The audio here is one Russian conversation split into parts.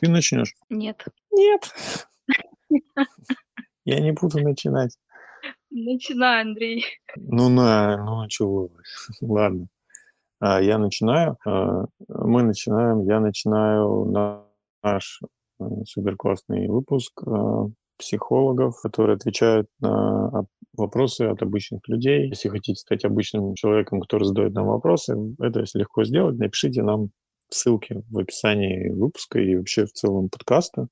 Ты начнешь? Нет. Нет. Я не буду начинать. Начинай, Андрей. Ну, на, ну, чего. Ладно. А, Я начинаю. А, Мы начинаем. Я начинаю наш э, суперклассный выпуск а, психологов, которые отвечают на вопросы от обычных людей. Если хотите стать обычным человеком, который задает нам вопросы, это легко сделать, напишите нам ссылки в описании выпуска и вообще в целом подкаста.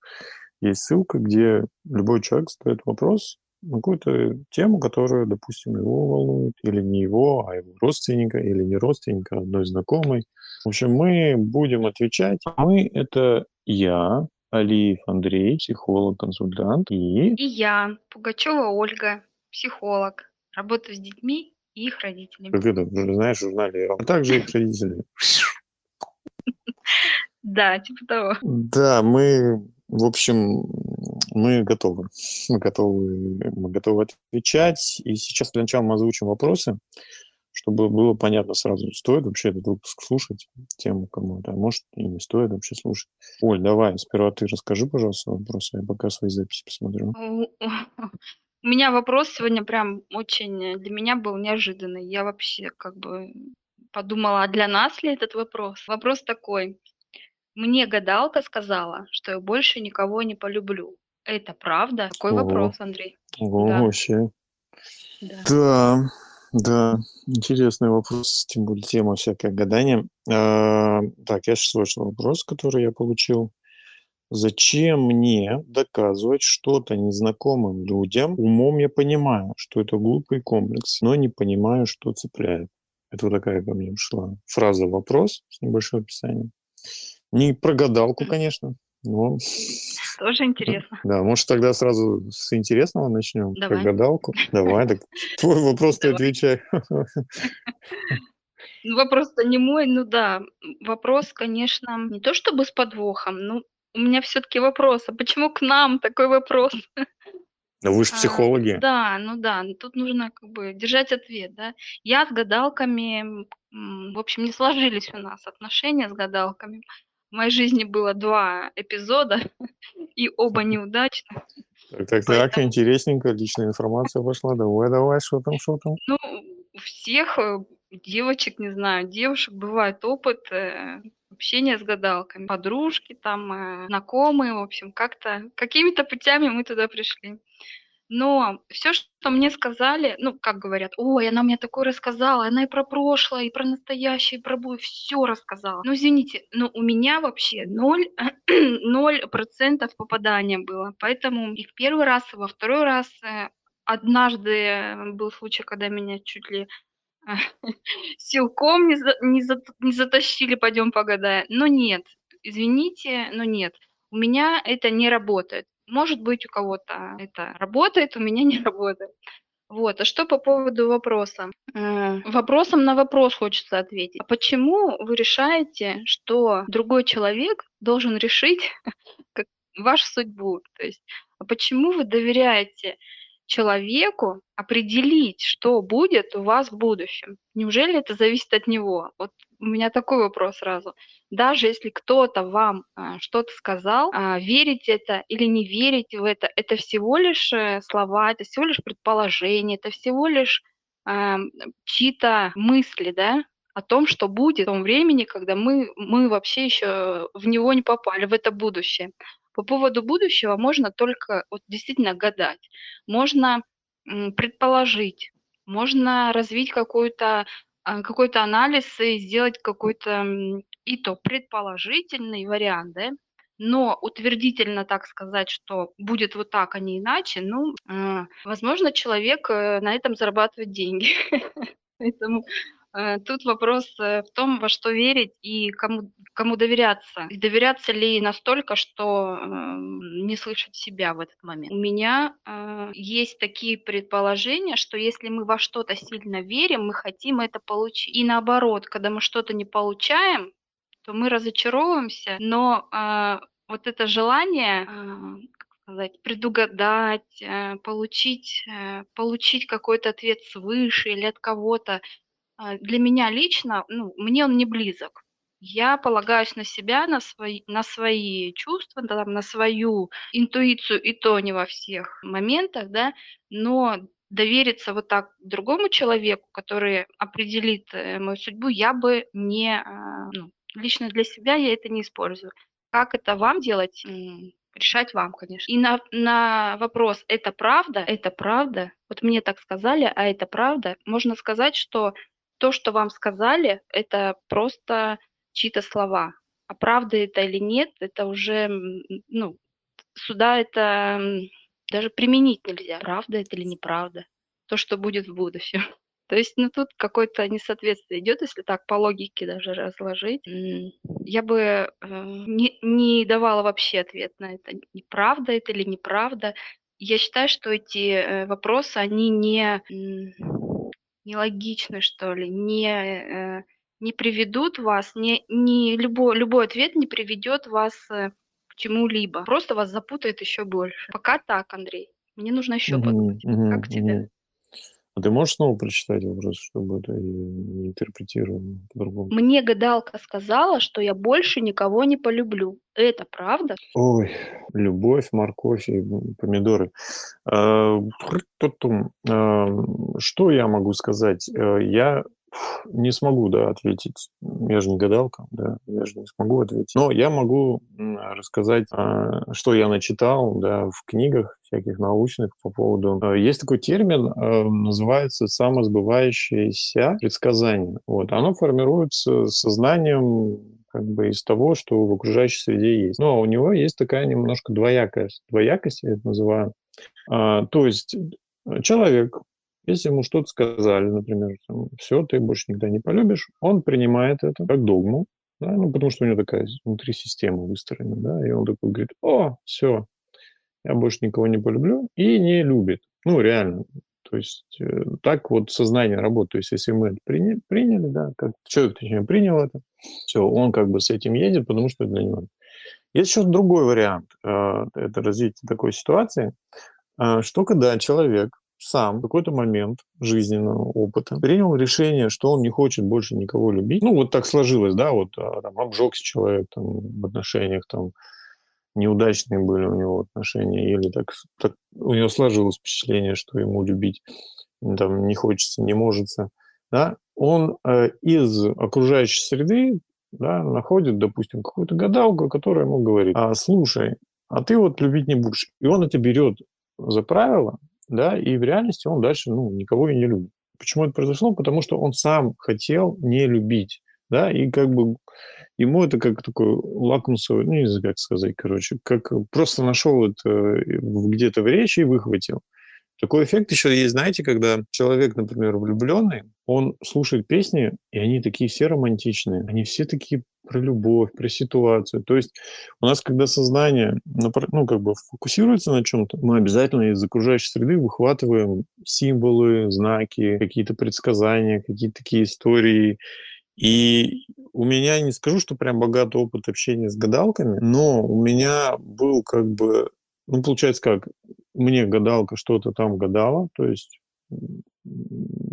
Есть ссылка, где любой человек задает вопрос на какую-то тему, которая, допустим, его волнует, или не его, а его родственника, или не родственника, а одной знакомой. В общем, мы будем отвечать. Мы — это я, Алиев Андрей, психолог, консультант, и... И я, Пугачева Ольга, психолог. Работаю с детьми и их родителями. Как это, знаешь, в журнале, а также их родители. Да, типа того. Да, мы, в общем, мы готовы. Мы готовы, мы готовы отвечать. И сейчас для начала мы озвучим вопросы, чтобы было понятно сразу, стоит вообще этот выпуск слушать тему кому-то, а может и не стоит вообще слушать. Оль, давай, сперва ты расскажи, пожалуйста, вопросы, я пока свои записи посмотрю. У меня вопрос сегодня прям очень для меня был неожиданный. Я вообще как бы подумала, а для нас ли этот вопрос? Вопрос такой. Мне гадалка сказала, что я больше никого не полюблю. Это правда? Такой Ого. вопрос, Андрей. Ого, Да. вообще. Да. Да, да, интересный вопрос, тем более тема всякое гадание. А, так, я сейчас слышал вопрос, который я получил. Зачем мне доказывать что-то незнакомым людям? Умом я понимаю, что это глупый комплекс, но не понимаю, что цепляет. Это вот такая ко мне пришла фраза «вопрос» с небольшим описанием. Не про гадалку, конечно, но Тоже интересно. да, может тогда сразу с интересного начнем, про Давай. гадалку. Давай, так твой вопрос ты отвечай. Ну, вопрос-то не мой, ну да. Вопрос, конечно, не то чтобы с подвохом, ну, у меня все-таки вопрос, а почему к нам такой вопрос? Да вы же А, психологи. да, ну да, ну тут нужно как бы держать ответ, да. Я с гадалками, в общем, не сложились у нас отношения с гадалками. В моей жизни было два эпизода, и оба неудачных. Так, так, так, Поэтому, интересненько, личная информация пошла. Давай, давай, что там, что там? ну, у всех э, девочек, не знаю, девушек бывает опыт общения с гадалками. Подружки там, э, знакомые, в общем, как-то, какими-то путями мы туда пришли. Но все, что мне сказали, ну, как говорят: "Ой, она мне такое рассказала, она и про прошлое, и про настоящее, и про будущее, всё рассказала". Ну, извините, но у меня вообще ноль ноль процентов попадания было. Поэтому и в первый раз, и во второй раз, э, однажды, э, был случай, когда меня чуть ли силком не за не зат не затащили: "Пойдем погадай". Но нет, извините, но нет. У меня это не работает. Может быть, у кого-то это работает, у меня не работает. Вот. А что по поводу вопроса? М, вопросом на вопрос хочется ответить. А почему вы решаете, что другой человек должен решить вашу судьбу? То есть, а почему вы доверяете человеку определить, что будет у вас в будущем? Неужели это зависит от него? Вот у меня такой вопрос сразу. Даже если кто-то вам, а, что-то сказал, а, верить это или не верить в это- это всего лишь, э, слова, это всего лишь предположение, это всего лишь, ам, чьи-то мысли, да, о том, что будет в том времени, когда мы мы вообще еще в него не попали, в это будущее. По поводу будущего можно только вот действительно гадать. Можно, предположить, можно развить какой-то, а, какой-то анализ и сделать какой-то, и то предположительный вариант, да. Но утвердительно так сказать, что будет вот так, а не иначе, ну, а, возможно, человек, э, на этом зарабатывает деньги. Поэтому, тут вопрос, э, в том, во что верить и кому кому доверяться. И доверяться ли настолько, что, эм, не слышать себя в этот момент. У меня, а, есть такие предположения, что если мы во что-то сильно верим, мы хотим это получить. И наоборот, когда мы что-то не получаем, то мы разочаровываемся, но, вот это желание, сказать, предугадать, э, получить, э, получить какой-то ответ свыше или от кого-то, для меня лично, ну, мне он не близок. Я полагаюсь на себя, на свои, на свои чувства, там, на свою интуицию, и то не во всех моментах, да, но довериться вот так другому человеку, который определит э, мою судьбу, я бы не, а, ну, лично для себя я это не использую. Как это вам делать? Решать вам, конечно. И на, на вопрос «это правда?» «Это правда?» Вот мне так сказали, а это правда? Можно сказать, что то, что вам сказали, это просто чьи-то слова. А правда это или нет, это уже, ну, сюда это даже применить нельзя. Правда это или неправда. То, что будет в будущем. То есть, ну, тут какое-то несоответствие идет, если так по логике даже разложить. Я бы э, не, не давала вообще ответ на это, неправда это или неправда. Я считаю, что эти э, вопросы, они не, нелогичны, что ли, не, э, не приведут вас, не, не любой, любой ответ не приведет вас э, к чему-либо. Просто вас запутает еще больше. Пока так, Андрей. Мне нужно еще подумать. Угу, как тебе? А ты можешь снова прочитать вопрос, чтобы это не интерпретировано по-другому? Мне гадалка сказала, что я больше никого не полюблю. Это правда? Ой, любовь, морковь и помидоры. А, а, что я могу сказать? Э, я не смогу, да, ответить. Я же не гадалка, да, я же не смогу ответить. Но я могу рассказать, а, что я начитал, да, в книгах всяких научных по поводу... А, есть такой термин, а, называется самосбывающееся предсказание. Вот, оно формируется сознанием как бы из того, что в окружающей среде есть. Но у него есть такая немножко двоякость. Двоякость я это называю. То есть человек если ему что-то сказали, например, все, ты больше никогда не полюбишь, он принимает это как догму, да, ну, потому что у него такая внутри система выстроена, да, и он такой говорит, о, все, я больше никого не полюблю, и не любит. Ну, реально. То есть э, так вот сознание работает. То есть если мы это приняли, приняли да, как человек, точнее, принял это, все, он как бы с этим едет, потому что это для него. Есть еще другой вариант э, это развитие такой ситуации, э, что когда человек сам в какой-то момент жизненного опыта принял решение, что он не хочет больше никого любить. Ну, вот так сложилось, да, вот а, там обжегся человек там, в отношениях, там, неудачные были у него отношения, или так, так у него сложилось впечатление, что ему любить там не хочется, не может, да, он э, из окружающей среды да, находит, допустим, какую-то гадалку, которая ему говорит, а, слушай, а ты вот любить не будешь. И он это берет за правило, да, и в реальности он дальше, ну, никого и не любит. Почему это произошло? Потому что он сам хотел не любить, да, и как бы ему это как такой лакмусовый, ну, не знаю, как сказать, короче, как просто нашел это где-то в речи и выхватил. Такой эффект еще есть, знаете, когда человек, например, влюбленный, он слушает песни, и они такие все романтичные, они все такие про любовь, про ситуацию. То есть у нас, когда сознание, ну, как бы фокусируется на чем-то, мы обязательно из окружающей среды выхватываем символы, знаки, какие-то предсказания, какие-то такие истории. И у меня, не скажу, что прям богатый опыт общения с гадалками, но у меня был как бы, ну, получается как, мне гадалка что-то там гадала, то есть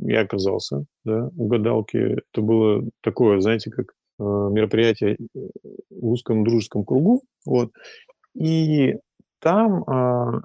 я оказался, да, у гадалки. Это было такое, знаете, как мероприятие э, в узком дружеском кругу, вот. И там э,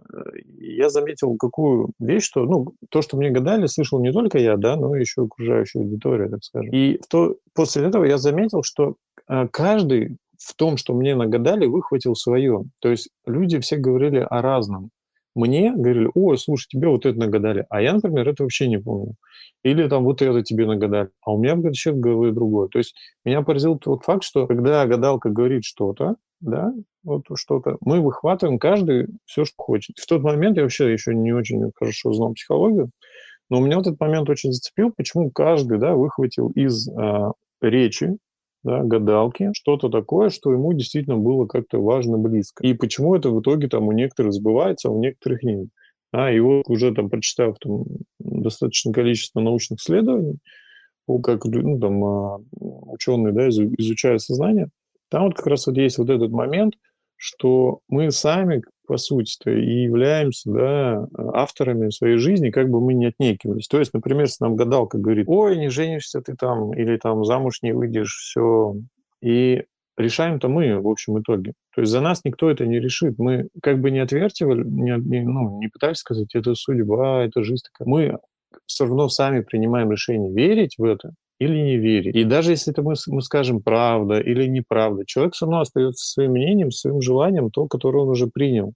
я заметил какую вещь, что, ну, то, что мне гадали, слышал не только я, да, но еще окружающая аудитория, так скажем. И то, после этого я заметил, что э, каждый в том, что мне нагадали, выхватил свое. То есть люди все говорили о разном мне говорили, о, слушай, тебе вот это нагадали, а я, например, это вообще не помню. Или там вот это тебе нагадали, а у меня в голове другое. То есть меня поразил тот факт, что когда гадалка говорит что-то, да, вот что-то, мы выхватываем каждый все, что хочет. В тот момент я вообще еще не очень хорошо знал психологию, но у меня вот этот момент очень зацепил, почему каждый, да, выхватил из э, речи да, гадалки, что-то такое, что ему действительно было как-то важно, близко. И почему это в итоге там у некоторых сбывается, а у некоторых нет. А, вот уже там, прочитав там, достаточное количество научных исследований, как ну, там, а, ученые да, изучают сознание, там вот как раз вот есть вот этот момент, что мы сами по сути-то, и являемся да, авторами своей жизни, как бы мы не отнекивались. То есть, например, если нам гадалка говорит, ой, не женишься ты там, или там замуж не выйдешь, все, И решаем-то мы, в общем итоге. То есть за нас никто это не решит. Мы как бы не отвертивали, не, не, ну, не пытались сказать, это судьба, это жизнь такая. Мы все равно сами принимаем решение, верить в это или не верить. И даже если это мы, мы скажем правда или неправда, человек все равно остается своим мнением, своим желанием, то, которое он уже принял.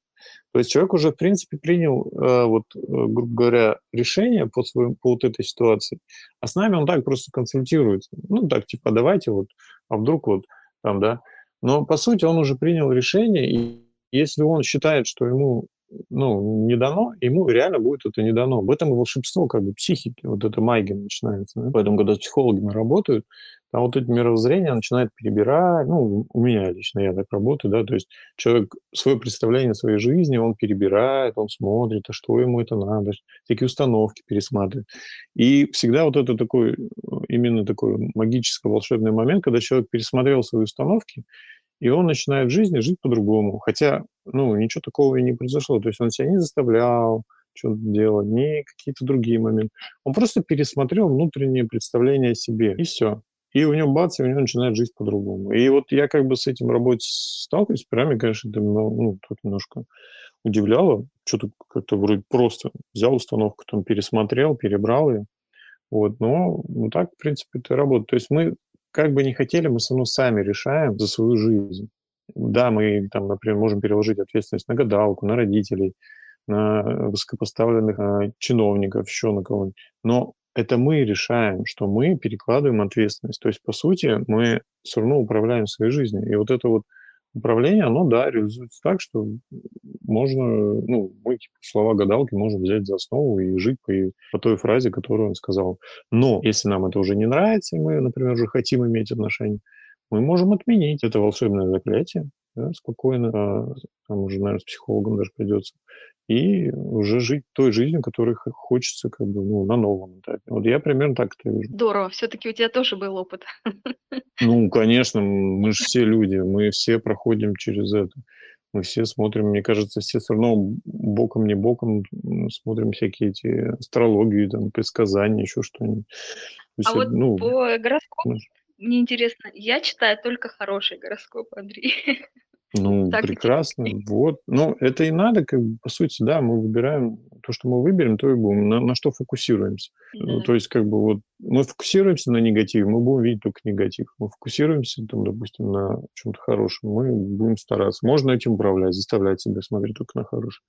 То есть человек уже, в принципе, принял, э, вот, э, грубо говоря, решение по, своему, по вот этой ситуации, а с нами он так просто консультируется. Ну, так, типа, давайте вот, а вдруг вот там, да. Но, по сути, он уже принял решение, и если он считает, что ему ну, не дано, ему реально будет это не дано. В этом и волшебство как бы психики, вот это магия начинается. Да? Поэтому, когда с психологами работают, там вот это мировоззрение начинает перебирать, ну, у меня лично, я так работаю, да, то есть человек свое представление о своей жизни, он перебирает, он смотрит, а что ему это надо, такие установки пересматривает. И всегда вот это такой, именно такой магический волшебный момент, когда человек пересмотрел свои установки, и он начинает в жизни жить по-другому. Хотя, ну, ничего такого и не произошло. То есть он себя не заставлял что-то делать, ни какие-то другие моменты. Он просто пересмотрел внутреннее представление о себе, и все. И у него бац, и у него начинает жизнь по-другому. И вот я как бы с этим работе сталкиваюсь, прямо, конечно, это ну, тут немножко удивляло. Что-то как-то вроде просто взял установку, там пересмотрел, перебрал ее. Вот, но ну, так, в принципе, это работает. То есть мы как бы не хотели, мы все равно сами решаем за свою жизнь. Да, мы там, например, можем переложить ответственность на гадалку, на родителей, на высокопоставленных э, чиновников, еще на кого-нибудь. Но это мы решаем, что мы перекладываем ответственность. То есть, по сути, мы все равно управляем своей жизнью. И вот это вот управление, оно, да, реализуется так, что можно, ну, мы типа, слова гадалки можем взять за основу и жить по, по той фразе, которую он сказал. Но если нам это уже не нравится, и мы, например, уже хотим иметь отношения, мы можем отменить это волшебное заклятие, да, спокойно, а, там уже, наверное, с психологом даже придется, и уже жить той жизнью, которой хочется как бы, ну, на новом этапе. Вот я примерно так это вижу. Здорово. Все-таки у тебя тоже был опыт. Ну, конечно, мы же все люди, мы все проходим через это. Мы все смотрим, мне кажется, все все равно боком, не боком смотрим всякие эти астрологии, там, предсказания, еще что-нибудь. А вот ну, по гороскопу, мне интересно, я читаю только хороший гороскоп, Андрей. Ну, так прекрасно. Вот. Ну, это и надо, как бы, по сути, да, мы выбираем то, что мы выберем, то и будем. На, на что фокусируемся. Да. Ну, то есть, как бы, вот мы фокусируемся на негативе, мы будем видеть только негатив. Мы фокусируемся, там, допустим, на чем-то хорошем, мы будем стараться. Можно этим управлять, заставлять себя смотреть только на хорошее.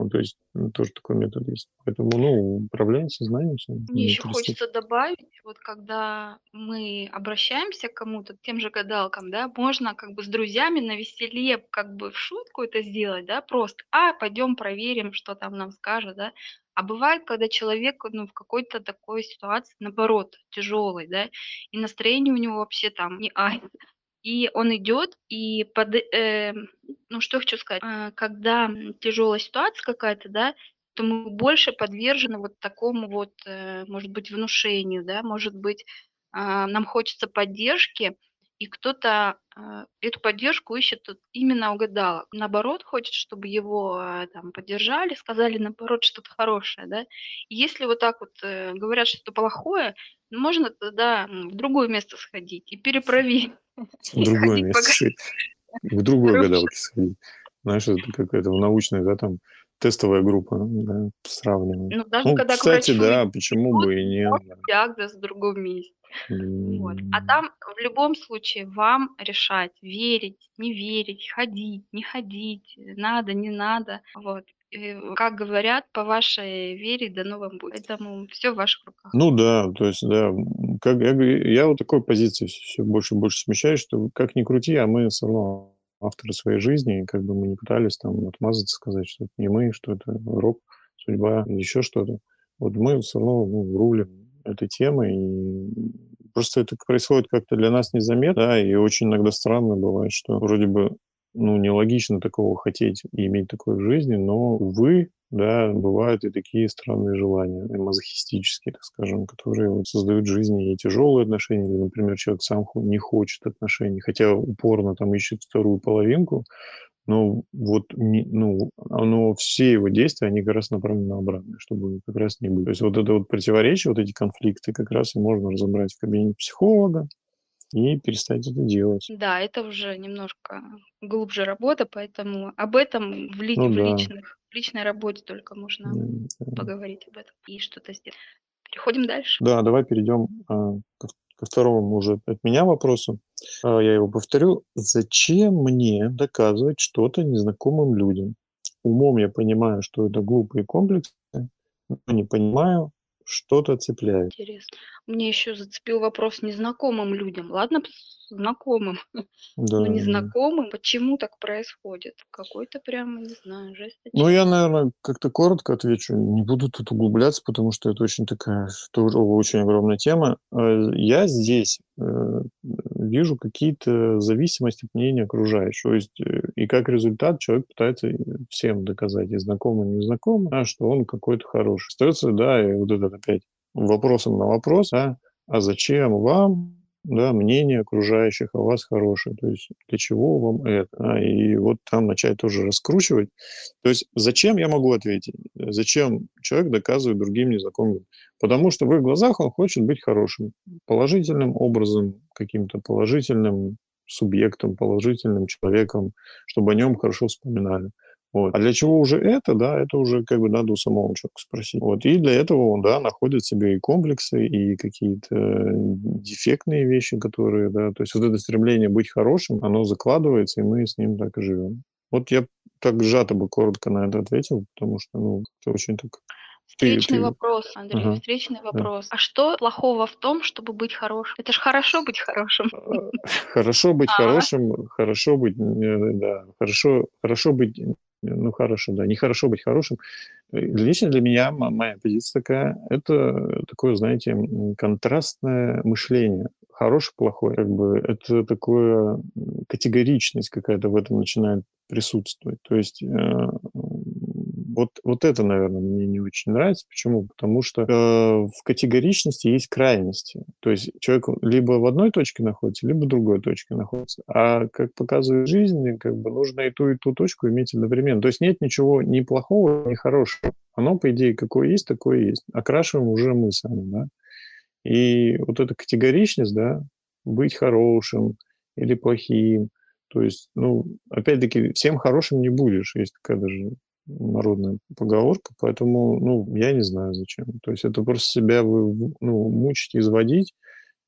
Ну, то есть ну, тоже такой метод есть. Поэтому, ну, управление сознанием. Мне еще хочется добавить, вот когда мы обращаемся к кому-то, тем же гадалкам, да, можно как бы с друзьями на веселе, как бы в шутку это сделать, да, просто, а, пойдем проверим, что там нам скажет, да. А бывает, когда человек, ну, в какой-то такой ситуации, наоборот, тяжелой, да, и настроение у него вообще там не ай, и он идет и под, э, ну что хочу сказать, э, когда тяжелая ситуация какая-то, да, то мы больше подвержены вот такому вот, э, может быть, внушению, да, может быть, э, нам хочется поддержки, и кто-то э, эту поддержку ищет именно у гадалок. Наоборот, хочет, чтобы его э, там поддержали, сказали наоборот что-то хорошее, да. И если вот так вот э, говорят что-то плохое, можно тогда в другое место сходить и перепроверить. В другое место. К другой гадалке сходить. Знаешь, это какая-то научная, да, там тестовая группа, да, сравниваем. Ну, даже ну, когда кстати, да, почему бы и нет. Диагноз в другом месте. Вот. А там в любом случае вам решать, верить, не верить, ходить, не ходить, надо, не надо. Вот. И, как говорят, по вашей вере дано вам будет. Поэтому все в ваших руках. Ну да, то есть, да, как я, я вот такой позиции все больше и больше смещаюсь, что как ни крути, а мы все равно авторы своей жизни, и как бы мы не пытались там отмазаться, сказать, что это не мы, что это рок, судьба, еще что-то. Вот мы все равно ну, рулим этой темой, и просто это происходит как-то для нас незаметно, да, и очень иногда странно бывает, что вроде бы ну, нелогично такого хотеть и иметь такое в жизни, но, увы, да, бывают и такие странные желания, и мазохистические, так скажем, которые вот создают в жизни и тяжелые отношения, или, например, человек сам не хочет отношений, хотя упорно там ищет вторую половинку, но вот не, ну, оно, все его действия, они как раз направлены на обратное, чтобы как раз не было. То есть вот это вот противоречие, вот эти конфликты как раз и можно разобрать в кабинете психолога, и перестать это делать. Да, это уже немножко глубже работа, поэтому об этом в, ли, Ну в да. личных, в личной работе только можно да. поговорить об этом и что-то сделать. Переходим дальше. Да, давай перейдем а, ко, ко второму уже от меня вопросу. А, я его повторю. Зачем мне доказывать что-то незнакомым людям? Умом я понимаю, что это глупые комплексы, но не понимаю, что-то цепляет. Интересно. Мне еще зацепил вопрос незнакомым людям. Ладно, знакомым, Да, но незнакомым. Почему так происходит? Какой-то прям, не знаю, Ну, жесточайший. я, наверное, как-то коротко отвечу. Не буду тут углубляться, потому что это очень такая тоже очень огромная тема. Э, Я здесь э, вижу какие-то зависимости от мнения окружающих. То есть, э, и как результат человек пытается всем доказать, и знакомым, и незнакомым, да, что он какой-то хороший. Остается, да, и вот этот опять вопросом на вопрос, да, а зачем вам да, мнение окружающих о вас хорошее, то есть для чего вам это, да, и вот там начать тоже раскручивать. То есть зачем, я могу ответить, зачем человек доказывает другим незнакомым? Потому что в их глазах он хочет быть хорошим, положительным образом, каким-то положительным субъектом, положительным человеком, чтобы о нем хорошо вспоминали. Вот. А для чего уже это, да, это уже как бы надо у самого человека спросить. Вот. И для этого он, да, находит в себе и комплексы, и какие-то дефектные вещи, которые, да, то есть вот это стремление быть хорошим, оно закладывается, и мы с ним так и живем. Вот я так сжато бы коротко на это ответил, потому что, ну, это очень так... Встречный ты- вопрос, Андрей, Ага. встречный вопрос. А что плохого в том, чтобы быть хорошим? Это ж хорошо быть хорошим. Э, Хорошо быть А. хорошим, хорошо быть, э, да, хорошо, хорошо быть, э, ну хорошо, да, нехорошо быть хорошим. Лично для меня моя позиция такая, это такое, знаете, контрастное мышление. Хороший, плохой, как бы это такое категоричность какая-то в этом начинает присутствовать. То есть э, вот, вот это, наверное, мне не очень нравится. Почему? Потому что э, в категоричности есть крайности. То есть человек либо в одной точке находится, либо в другой точке находится. А как показывает жизнь, как бы нужно и ту, и ту точку иметь одновременно. То есть нет ничего ни плохого, ни хорошего. Оно, по идее, какое есть, такое есть. Окрашиваем уже мы сами, да. И вот эта категоричность, да, быть хорошим или плохим, то есть, ну, опять-таки, всем хорошим не будешь. Есть такая даже народная поговорка, поэтому, ну, я не знаю зачем. То есть это просто себя вы, ну, мучить, изводить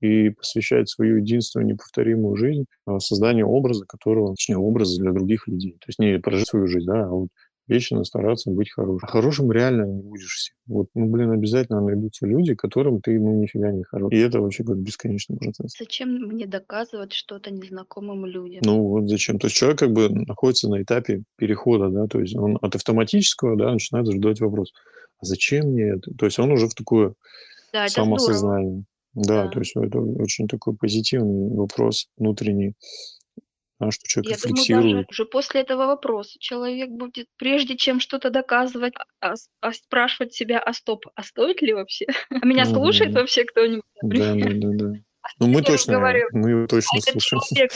и посвящать свою единственную неповторимую жизнь а, созданию образа, которого, точнее, образа для других людей. То есть не прожить свою жизнь, да, а вот вечно стараться быть хорошим. А хорошим реально не будешь всем. Вот, ну, блин, обязательно найдутся люди, которым ты, ну, нифига не хорош. И это вообще как бесконечный процесс. Зачем мне доказывать что-то незнакомым людям? Ну, вот зачем. То есть человек как бы находится на этапе перехода, да, то есть он от автоматического, да, начинает задавать вопрос, а зачем мне это? То есть он уже в такое да, самосознание. Да, Да. то есть это очень такой позитивный вопрос внутренний, а, что человек Я думаю, рефлексирует. даже уже после этого вопроса человек будет, прежде чем что-то доказывать, а, а спрашивать себя, а стоп, а стоит ли вообще? А меня Мгм. слушает вообще кто-нибудь? Да, например? да, да, да. А Ну, мы точно, мы А точно этот слушаем. человек,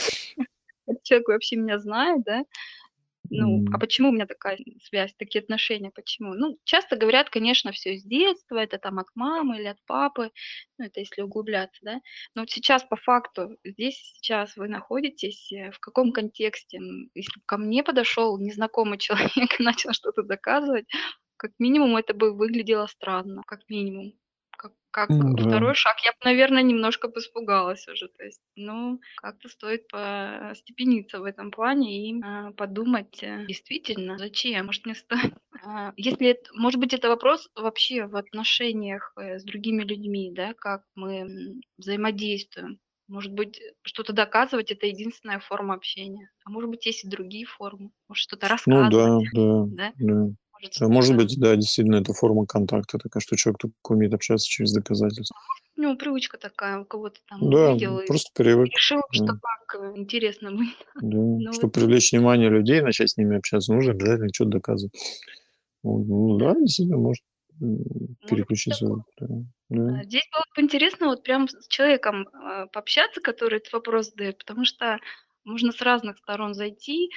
этот человек вообще меня знает, да? Ну, а М. почему у меня такая связь, такие отношения, почему? Ну, часто говорят, конечно, все с детства, это там от мамы или от папы, ну, это если углубляться, да. Но вот сейчас по факту, здесь сейчас вы находитесь, э, в каком контексте? Если бы ко мне подошел незнакомый человек и начал что-то доказывать, как минимум это бы выглядело странно, как минимум. Как, как Ну, да. второй шаг, я бы, наверное, немножко испугалась уже. То есть, ну, как-то стоит постепениться в этом плане и а, подумать, э, действительно, зачем? Может, не стоит? А, Если это, может быть, это вопрос вообще в отношениях э, с другими людьми, да, как мы взаимодействуем. Может быть, что-то доказывать это единственная форма общения. А может быть, есть и другие формы. Может, что-то Ну рассказывать, да, да, да? да. Может, Да, Может быть, да, действительно, это форма контакта такая, что человек только умеет общаться через доказательства. у него привычка такая, у кого-то там Да, увидел и просто привык, решил, что да. так э, интересно будет. да. Ну, Чтобы вот- привлечь внимание людей, начать с ними общаться, нужно обязательно что-то доказывать. Ну, ну да, действительно, может переключиться. Да, да. А, Здесь было бы интересно вот прям с человеком э, пообщаться, который этот вопрос задает, потому что можно с разных сторон зайти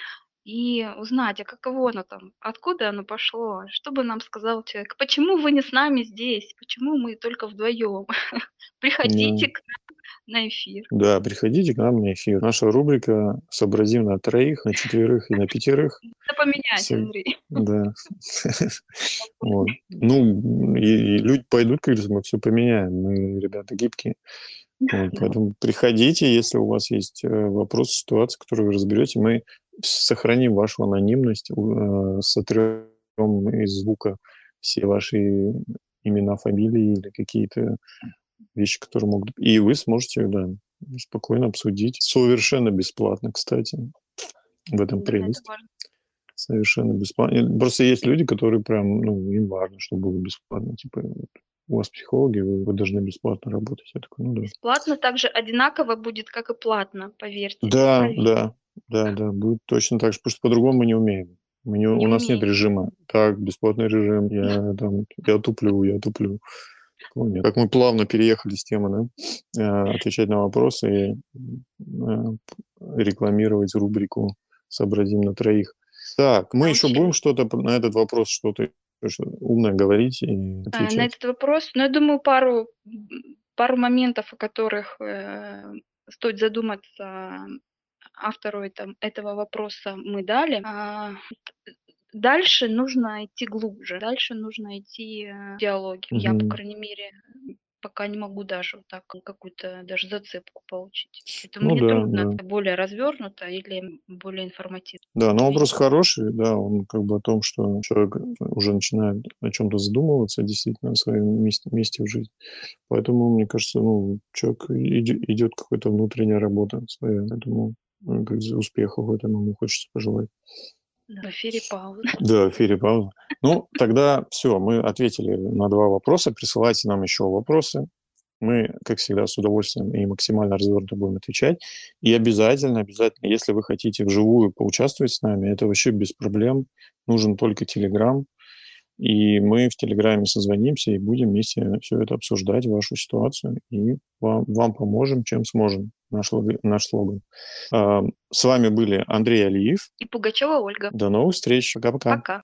и узнать, а каково оно там, откуда оно пошло, что бы нам сказал человек, почему вы не с нами здесь, почему мы только вдвоем. Приходите к нам на эфир. Да, приходите к нам на эфир. Наша рубрика «Сообразим на троих, на четверых и на пятерых». Это поменять. Андрей. Да. Ну, и люди пойдут, как мы все поменяем. Мы, ребята, гибкие. Вот, поэтому приходите, если у вас есть, э, вопросы, ситуации, которые вы разберете. Мы сохраним вашу анонимность, э, сотрем из звука все ваши имена, фамилии или какие-то вещи, которые могут И вы сможете, да, спокойно обсудить. Совершенно бесплатно, кстати. В этом прелесть. Совершенно бесплатно. Просто есть люди, которые прям, ну, им важно, чтобы было бесплатно. Типа, вот у вас психологи, вы вы должны бесплатно работать. Я такой: "Ну да". Бесплатно также одинаково будет, как и платно, поверьте. Да, Проверено. да, да, да, будет точно так же, потому что по-другому мы не умеем. Мы не Не у нас нет умеем. режима. Так, бесплатный режим, я там, я туплю, я туплю. Такого нет. Как мы плавно переехали с темы, да, э, отвечать на вопросы и, э, рекламировать рубрику "Сообразим на троих". Так, мы еще будем что-то на этот вопрос, что-то что умное говорить и А, на отвечать? этот вопрос, ну, я думаю, пару, пару моментов, о которых, э, стоит задуматься автору этом этого вопроса, мы дали. А, дальше нужно идти глубже, дальше нужно идти, э, в диалоги. Я, по крайней мере, пока не могу даже вот так какую-то даже зацепку получить. Это Ну мне да, трудно да. это более развернуто или более информативно. Да, но вопрос хороший, да, он как бы о том, что человек уже начинает о чем-то задумываться, действительно, о своем месте месте в жизни. Поэтому, мне кажется, ну, человек иде идет какая-то внутренняя работа своя. Поэтому, как успехов в этом ему хочется пожелать. Да, в эфире пауза. Да, в эфире пауза. Ну, тогда всё, мы ответили на 2 вопроса. Присылайте нам еще вопросы. Мы, как всегда, с удовольствием и максимально развернуто будем отвечать. И обязательно, обязательно, если вы хотите вживую поучаствовать с нами, это вообще без проблем. Нужен только "Телеграм". И мы в "Телеграме" созвонимся и будем вместе все это обсуждать, вашу ситуацию, и вам вам поможем, чем сможем. Наш лог наш слоган. С вами были Андрей Алиев. И Пугачева Ольга. До новых встреч. Пока-пока. Пока.